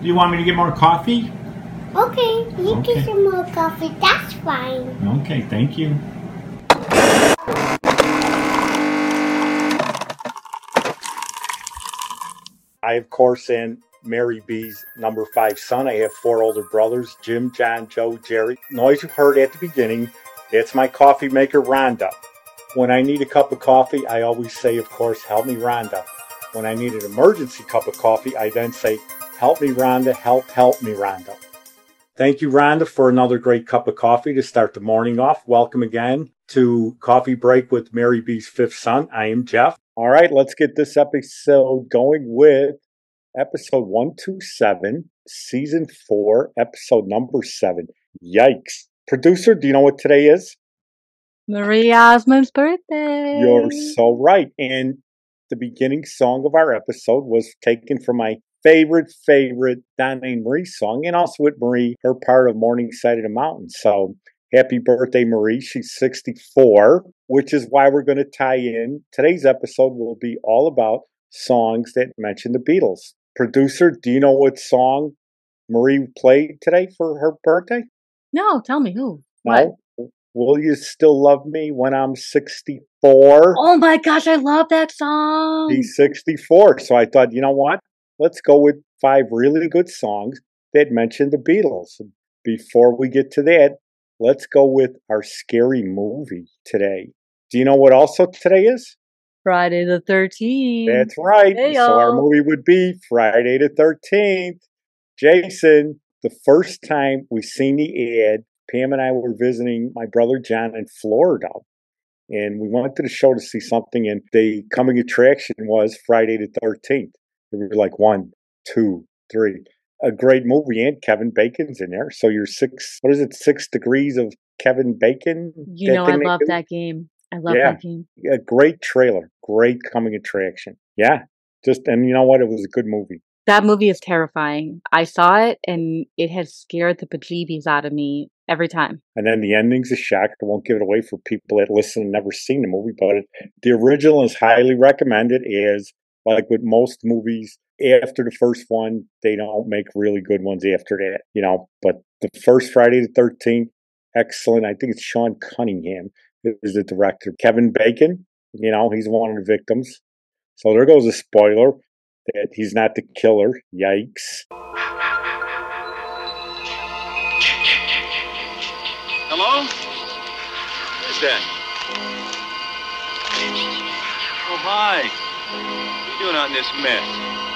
Do you want me to get more coffee? Okay, you Okay. get some more coffee. That's fine. Okay, thank you. I, of course, am Mary B's number five son. I have four older brothers Jim, John, Joe, Jerry. Noise you heard at the beginning, that's my coffee maker, Rhonda. When I need a cup of coffee, I always say, of course, help me, Rhonda. When I need an emergency cup of coffee, I then say, help me, Rhonda, help, help me, Rhonda. Thank you, Rhonda, for another great cup of coffee to start the morning off. Welcome again to Coffee Break with Mary B's fifth son. I am Jeff. All right, let's get this episode going with episode 127, season four, episode number seven. Yikes. Producer, do you know what today is? Marie Osmond's birthday. You're so right. And the beginning song of our episode was taken from my favorite, favorite Donna Marie song, and also with Marie, her part of Morning Side of the Mountain. So happy birthday, Marie. She's 64, which is why we're going to tie in. Today's episode will be all about songs that mention the Beatles. Producer, do you know what song Marie played today for her birthday? No, tell me who. What? No? Will you still love me when I'm 64? Oh my gosh, I love that song. He's 64. So I thought, you know what? Let's go with five really good songs that mention the Beatles. Before we get to that, let's go with our scary movie today. Do you know what also today is? Friday the 13th. That's right. Hey, so our movie would be Friday the 13th. Jason, the first time we seen the ad, Pam and I were visiting my brother John in Florida. And we went to the show to see something, and the coming attraction was Friday the 13th. We were like one, two, three. A great movie, and Kevin Bacon's in there. So you're six, what is it, six degrees of Kevin Bacon? You know, I love that game. I love Yeah. that game. a great trailer, great coming attraction. Yeah, just and you know what? It was a good movie. That movie is terrifying. I saw it and it has scared the bejeebies out of me every time. And then the ending's a shock. I won't give it away for people that listen and never seen the movie, but it, the original is highly recommended. Is like with most movies, after the first one, they don't make really good ones after that, you know. But the first Friday the Thirteenth, excellent. I think it's Sean Cunningham is the director. Kevin Bacon, you know, he's one of the victims. So there goes a spoiler that he's not the killer. Yikes. Hello? Who's that? Oh, hi. Doing out in this mess?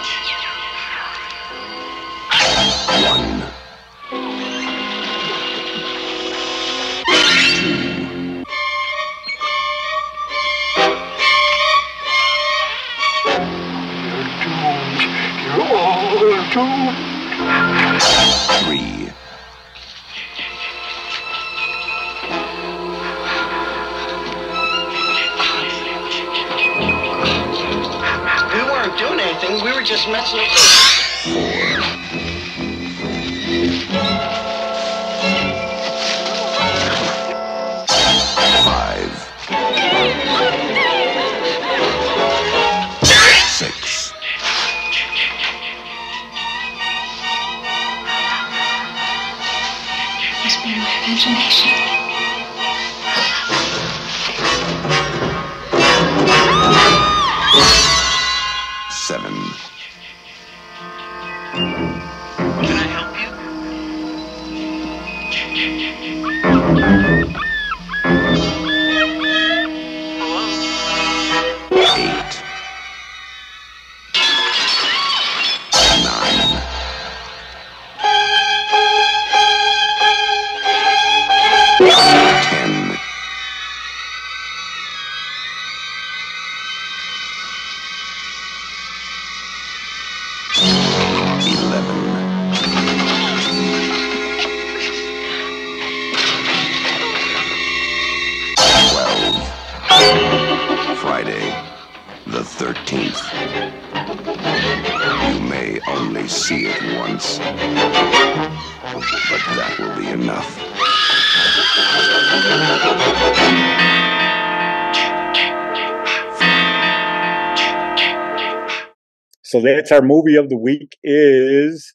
So that's our movie of the week is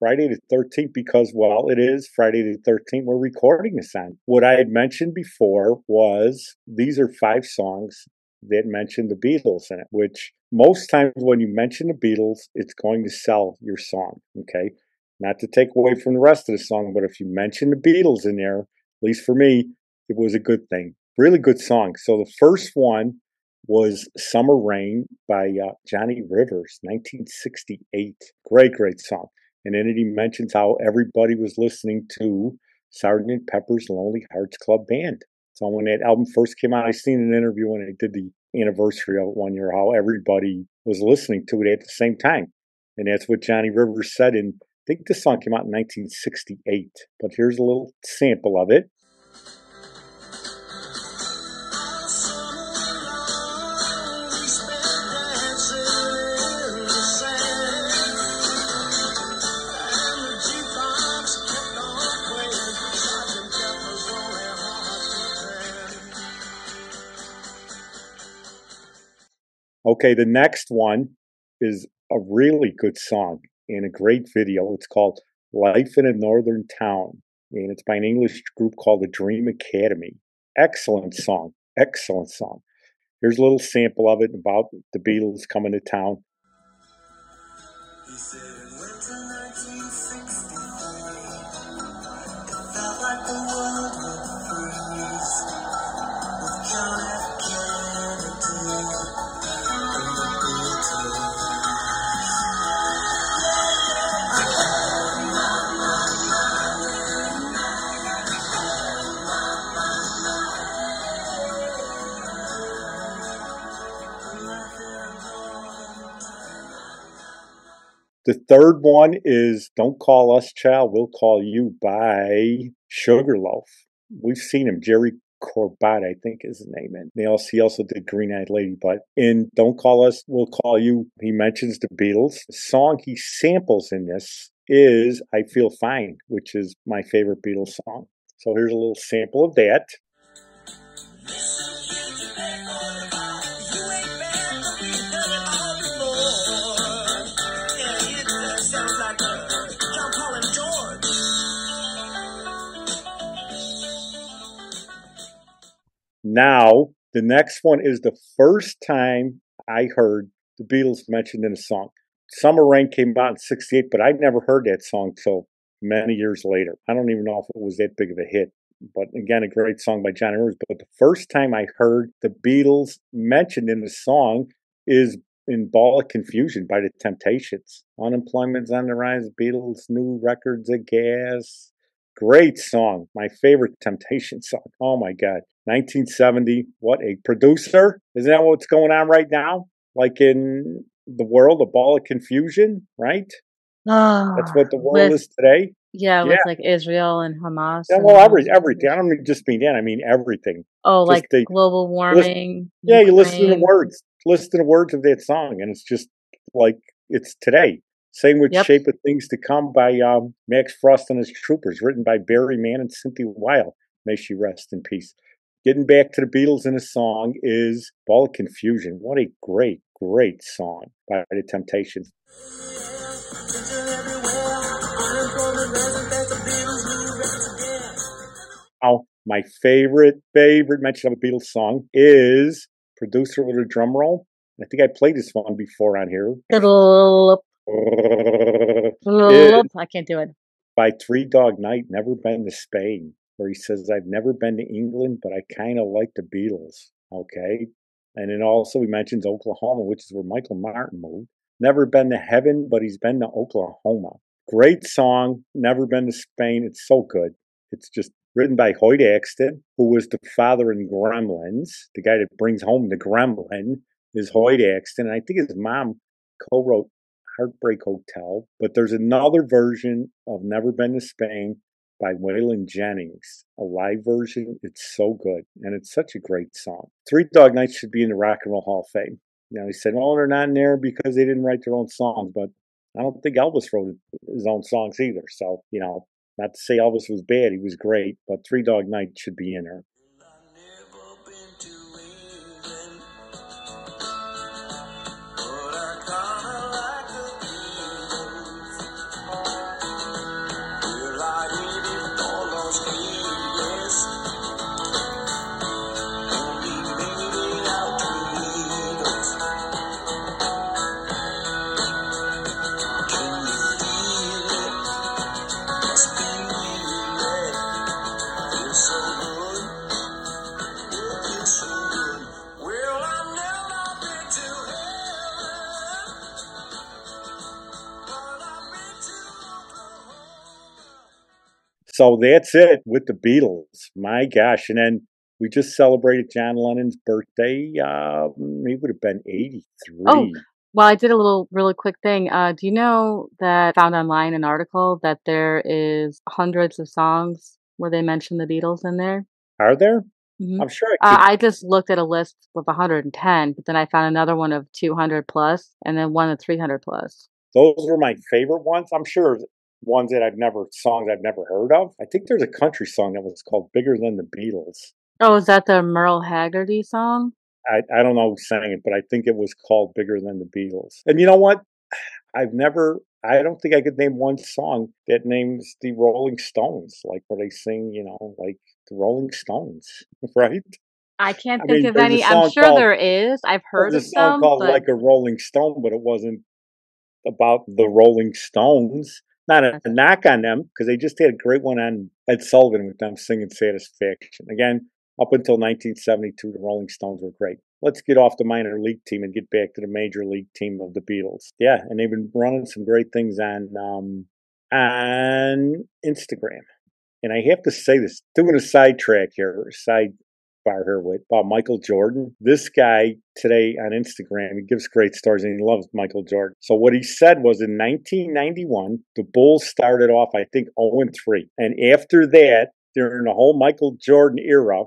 Friday the 13th because, well, it is Friday the 13th. We're recording this on. What I had mentioned before was these are five songs that mention the Beatles in it, which most times when you mention the Beatles, it's going to sell your song. Okay. Not to take away from the rest of the song, but if you mention the Beatles in there, at least for me, it was a good thing. Really good song. So the first one was Summer Rain by uh, Johnny Rivers, 1968. Great, great song. And then he mentions how everybody was listening to Sergeant Pepper's Lonely Hearts Club Band. So when that album first came out, I seen an interview when I did the anniversary of it one year, how everybody was listening to it at the same time. And that's what Johnny Rivers said. And I think this song came out in 1968. But here's a little sample of it. Okay, the next one is a really good song and a great video. It's called Life in a Northern Town, and it's by an English group called the Dream Academy. Excellent song. Excellent song. Here's a little sample of it about the Beatles coming to town. The third one is Don't Call Us Child, We'll Call You by Sugarloaf. We've seen him, Jerry Corbett, I think is his name. And they also, he also did Green Eyed Lady. But in Don't Call Us, We'll Call You, he mentions the Beatles. The song he samples in this is I Feel Fine, which is my favorite Beatles song. So here's a little sample of that. Now, the next one is the first time I heard the Beatles mentioned in a song. Summer Rain came out in 68, but I'd never heard that song till many years later. I don't even know if it was that big of a hit. But again, a great song by Johnny Rivers. But the first time I heard the Beatles mentioned in the song is in Ball of Confusion by the Temptations. Unemployment's on the rise, Beatles, new records of gas. Great song. My favorite Temptation song. Oh my God. 1970. What a producer. Isn't that what's going on right now? Like in the world, a ball of confusion, right? Oh, That's what the world with, is today. Yeah, with Yeah. like Israel and Hamas. Yeah, and well, every, everything. I don't mean just mean that. I mean everything. Oh, just like the- global warming. Yeah, you listen to the words. Listen to the words of that song, and it's just like it's today. Same with Yep. Shape of Things to Come by um, Max Frost and his Troopers, written by Barry Mann and Cynthia Weil. May she rest in peace. Getting back to the Beatles in a song is Ball of Confusion. What a great, great song by the Temptations. Now, my favorite, favorite mention of a Beatles song is producer with a drum roll. I think I played this one before on here. I can't do it. by Three Dog Night, Never Been to Spain, where he says, I've never been to England, but I kind of like the Beatles. Okay. And then also he mentions Oklahoma, which is where Michael Martin moved. Never been to heaven, but he's been to Oklahoma. Great song. Never been to Spain. It's so good. It's just written by Hoyt Axton, who was the father in Gremlins. The guy that brings home the Gremlin is Hoyt Axton. And I think his mom co-wrote Heartbreak Hotel. But there's another version of Never Been to Spain by Waylon Jennings, a live version. It's so good, and it's such a great song. Three Dog Night should be in the Rock and Roll Hall of Fame. You know, he said, "Well, they're not in there because they didn't write their own songs," but I don't think Elvis wrote his own songs either. So, you know, not to say Elvis was bad; he was great, but Three Dog Night should be in there. So that's it with the Beatles. My gosh. And then we just celebrated John Lennon's birthday. Um, he would have been 83. Oh, well, I did a little really quick thing. Uh, do you know that I found online an article that there is hundreds of songs where they mention the Beatles in there? Are there? Mhm. I'm sure I Uh. I just looked at a list with 110, but then I found another one of 200 plus, and then one of 300 plus. those were my favorite ones. I'm sure ones that I've never, songs I've never heard of. I think there's a country song that was called Bigger Than the Beatles. Oh, is that the Merle Haggard song? I, I don't know who sang it, but I think it was called Bigger Than the Beatles. And you know what? I've never, I don't think I could name one song that names the Rolling Stones, like where they sing, you know, like the Rolling Stones, right? I can't I think mean, of any. I'm sure called- there is. I've heard There's of a song some, called but Like a Rolling Stone, but it wasn't about the Rolling Stones. Not a, a knock on them, because they just had a great one on Ed Sullivan with them singing Satisfaction. Again, up until 1972, the Rolling Stones were great. Let's get off the minor league team and get back to the major league team of the Beatles. Yeah, and they've been running some great things on um, on Instagram. And I have to say this, doing a sidetrack here, side bar here with about Michael Jordan. This guy today on Instagram, he gives great stories and he loves Michael Jordan. So what he said was in 1991, the Bulls started off, I think, 0 3. And after that, during the whole Michael Jordan era,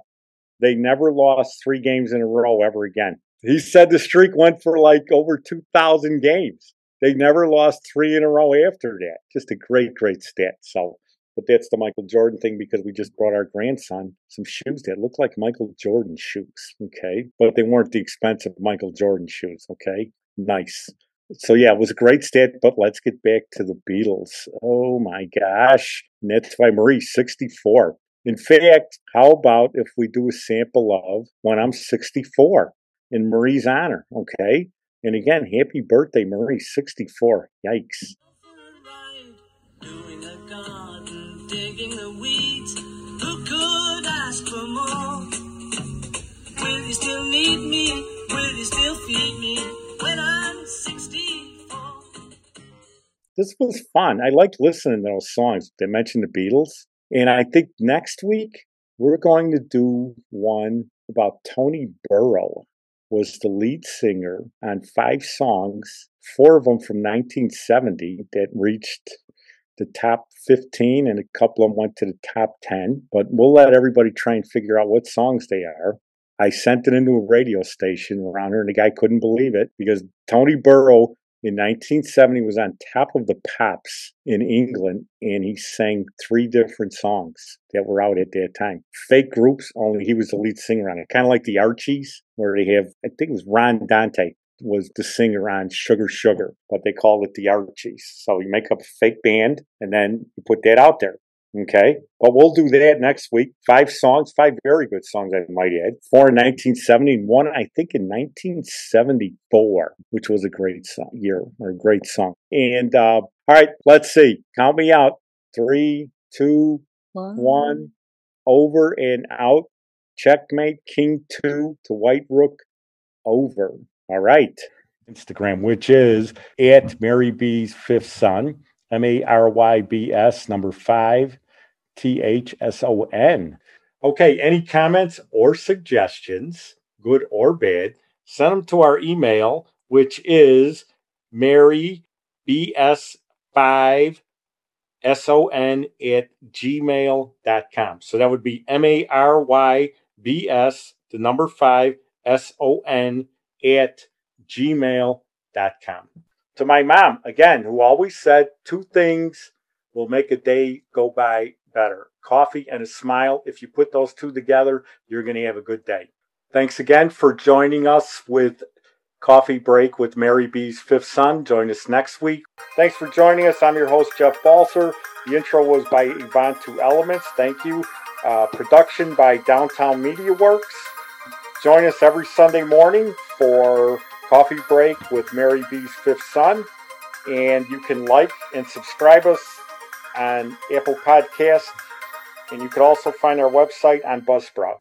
they never lost three games in a row ever again. He said the streak went for like over 2,000 games. They never lost three in a row after that. Just a great, great stat. So, but that's the Michael Jordan thing because we just brought our grandson some shoes that look like Michael Jordan shoes. Okay. But they weren't the expensive Michael Jordan shoes. Okay. Nice. So yeah, it was a great stat, but let's get back to the Beatles. Oh my gosh. And that's by Marie, 64. In fact, how about if we do a sample of when I'm 64 in Marie's honor? Okay. And again, happy birthday, Marie, 64. Yikes. Digging the weeds. Who could ask for more? Will you still need me? Will you still feed me when I'm 64? This was fun. I liked listening to those songs. They mentioned the Beatles. And I think next week we're going to do one about Tony Burrow was the lead singer on five songs, four of them from 1970 that reached the top 15 and a couple of them went to the top 10. But we'll let everybody try and figure out what songs they are. I sent it into a radio station around here and the guy couldn't believe it because Tony Burrow in 1970 was on top of the pops in England and he sang three different songs that were out at that time. Fake groups, only he was the lead singer on it. Kind of like the Archies, where they have, I think it was Ron Dante was the singer on Sugar Sugar, but they called it the Archies. So you make up a fake band and then you put that out there. Okay. But we'll do that next week. Five songs, five very good songs, I might add. Four in 1970 and one, I think, in 1974, which was a great song, year or a great song. And, uh, all right, let's see. Count me out. Three, two, one, over and out. Checkmate, King two to White Rook, over. All right. Instagram, which is at Mary B's fifth son, M A R Y B S, number five, T H S O N. Okay, any comments or suggestions, good or bad, send them to our email, which is Mary BS5 S-O-N at gmail.com. So that would be M-A-R-Y-B-S, the number five, S-O-N at gmail.com. To my mom, again, who always said two things will make a day go by better. Coffee and a smile. If you put those two together, you're going to have a good day. Thanks again for joining us with Coffee Break with Mary B's Fifth Son. Join us next week. Thanks for joining us. I'm your host, Jeff Balser. The intro was by Yvonne Two Elements. Thank you. Uh, production by Downtown Media Works. Join us every Sunday morning for Coffee Break with Mary B's Fifth Son. And you can like and subscribe us on Apple Podcast. And you can also find our website on Buzzsprout.